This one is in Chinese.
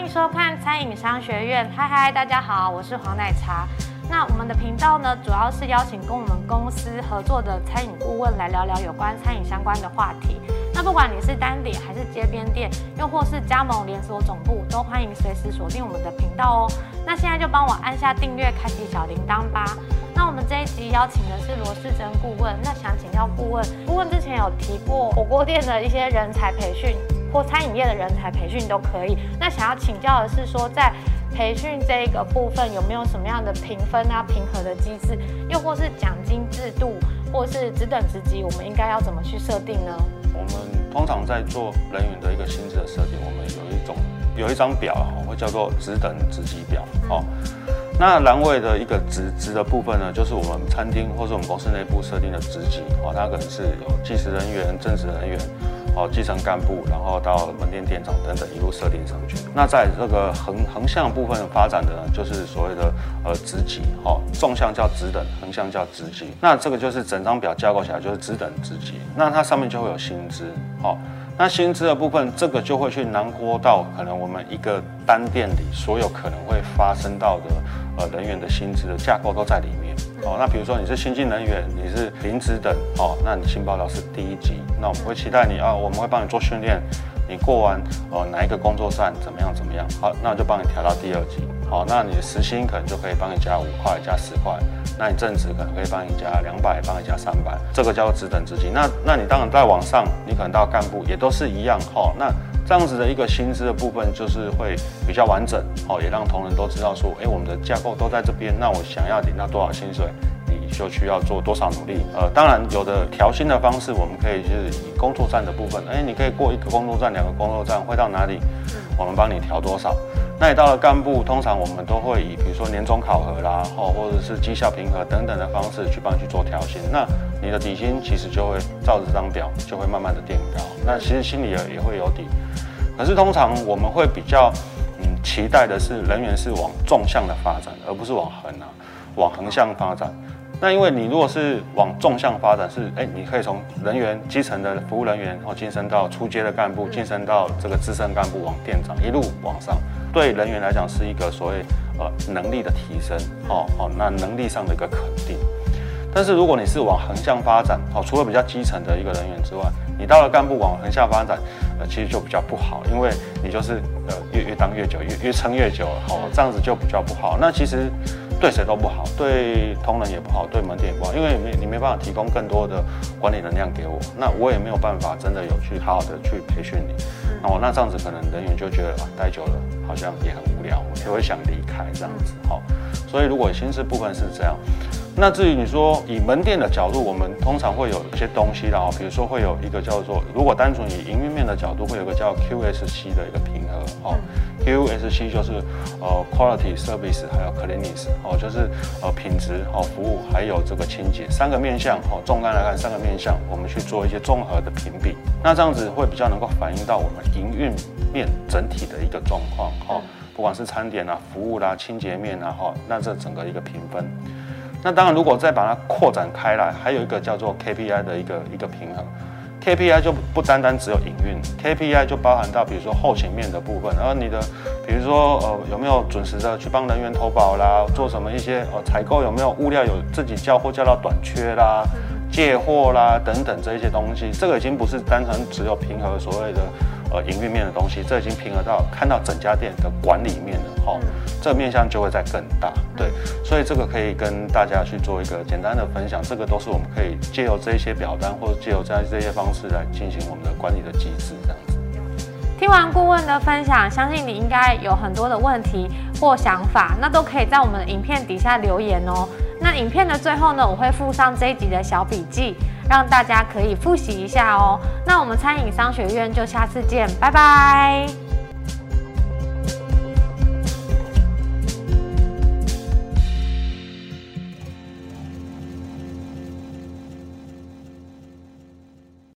欢迎收看餐饮商学院，嗨嗨，大家好，我是黄奶茶。那我们的频道呢，主要是邀请跟我们公司合作的餐饮顾问来聊聊有关餐饮相关的话题。那不管你是单点还是街边店，又或是加盟连锁总部，都欢迎随时锁定我们的频道哦。那现在就帮我按下订阅，开启小铃铛吧。那我们这一集邀请的是罗世珍顾问。那想请教顾问，顾问之前有提过火锅店的一些人才培训，或餐饮业的人才培训都可以。那想要请教的是说，在培训这个部分有没有什么样的评分啊、评核的机制，又或是奖金制度，或是职等职级，我们应该要怎么去设定呢？我们通常在做人员的一个薪资的设定，我们有一种有一张表哈，会叫做职等职级表哦。那栏位的一个职职的部分呢，就是我们餐厅或是我们公司内部设定的职级哦，它可能是有计时人员、正职人员。哦，基层干部，然后到门店店长等等一路设定上去。那在这个横横向部分发展的呢，就是所谓的呃职级，哦，纵向叫职等，横向叫职级。那这个就是整张表架构起来就是职等职级。那它上面就会有薪资，哦，那薪资的部分，这个就会去囊括到可能我们一个单店里所有可能会发生到的呃人员的薪资的架构都在里面。哦，那比如说你是新进人员，你是零职等，哦，那你新报道是第一级，那我们会期待你啊，我们会帮你做训练，你过完哦哪一个工作站怎么样怎么样，好，那我就帮你调到第二级，好，那你的时薪可能就可以帮你加五块加十块，那你正职可能可以帮你加两百，帮你加三百，这个叫做职等职级。那那你当然在往上，你可能到干部也都是一样，哦，那这样子的一个薪资的部分就是会比较完整，哦，也让同仁都知道说，哎，我们的架构都在这边，那我想要领到多少薪水？就需要做多少努力？呃，当然有的调薪的方式，我们可以就是以工作站的部分，哎，你可以过一个工作站、两个工作站，会到哪里？我们帮你调多少？那你到了干部，通常我们都会以比如说年终考核啦，哦，或者是绩效评核等等的方式去帮你去做调薪。那你的底薪其实就会照着这张表，就会慢慢的垫高。那其实心里也也会有底。可是通常我们会比较嗯期待的是人员是往纵向的发展，而不是往横啊，往横向发展。那因为你如果是往纵向发展，是哎，你可以从人员基层的服务人员，然后晋升到初阶的干部，晋升到这个资深干部，往店长一路往上，对人员来讲是一个所谓呃能力的提升，哦哦，那能力上的一个肯定。但是如果你是往横向发展，哦，除了比较基层的一个人员之外，你到了干部往横向发展，呃，其实就比较不好，因为你就是呃越越当越久，越越撑越久，哦，这样子就比较不好。那其实。对谁都不好，对同仁也不好，对门店也不好，因为没你没办法提供更多的管理能量给我，那我也没有办法真的有去好好的去培训你，哦，那这样子可能人员就觉得啊，待久了好像也很无聊，也会想离开这样子，好，所以如果薪资部分是这样。那至于你说以门店的角度，我们通常会有一些东西的哦，比如说会有一个叫做，如果单纯以营运面的角度，会有个叫 QSC 的一个平衡哦，QSC 就是呃 Quality Service 还有 Cleanliness 哦，就是呃品质哦服务还有这个清洁三个面向哦，纵观来看三个面向，我们去做一些综合的评比，那这样子会比较能够反映到我们营运面整体的一个状况哦，不管是餐点啊、服务啦、清洁面啊哈，那这整个一个评分。那当然，如果再把它扩展开来，还有一个叫做 KPI 的一个一个平衡，KPI 就不单单只有营运，KPI 就包含到比如说后勤面的部分，然后你的比如说呃有没有准时的去帮人员投保啦，做什么一些呃采购有没有物料有自己交货交到短缺啦，借货啦等等这一些东西，这个已经不是单纯只有平衡所谓的。呃，营运面的东西，这已经平衡到看到整家店的管理面了，哈，这面向就会再更大，对，所以这个可以跟大家去做一个简单的分享，这个都是我们可以借由这些表单或者借由这样这些方式来进行我们的管理的机制，这样子。听完顾问的分享，相信你应该有很多的问题或想法，那都可以在我们的影片底下留言哦。那影片的最后呢，我会附上这一集的小笔记。让大家可以复习一下哦。那我们餐饮商学院就下次见，拜拜。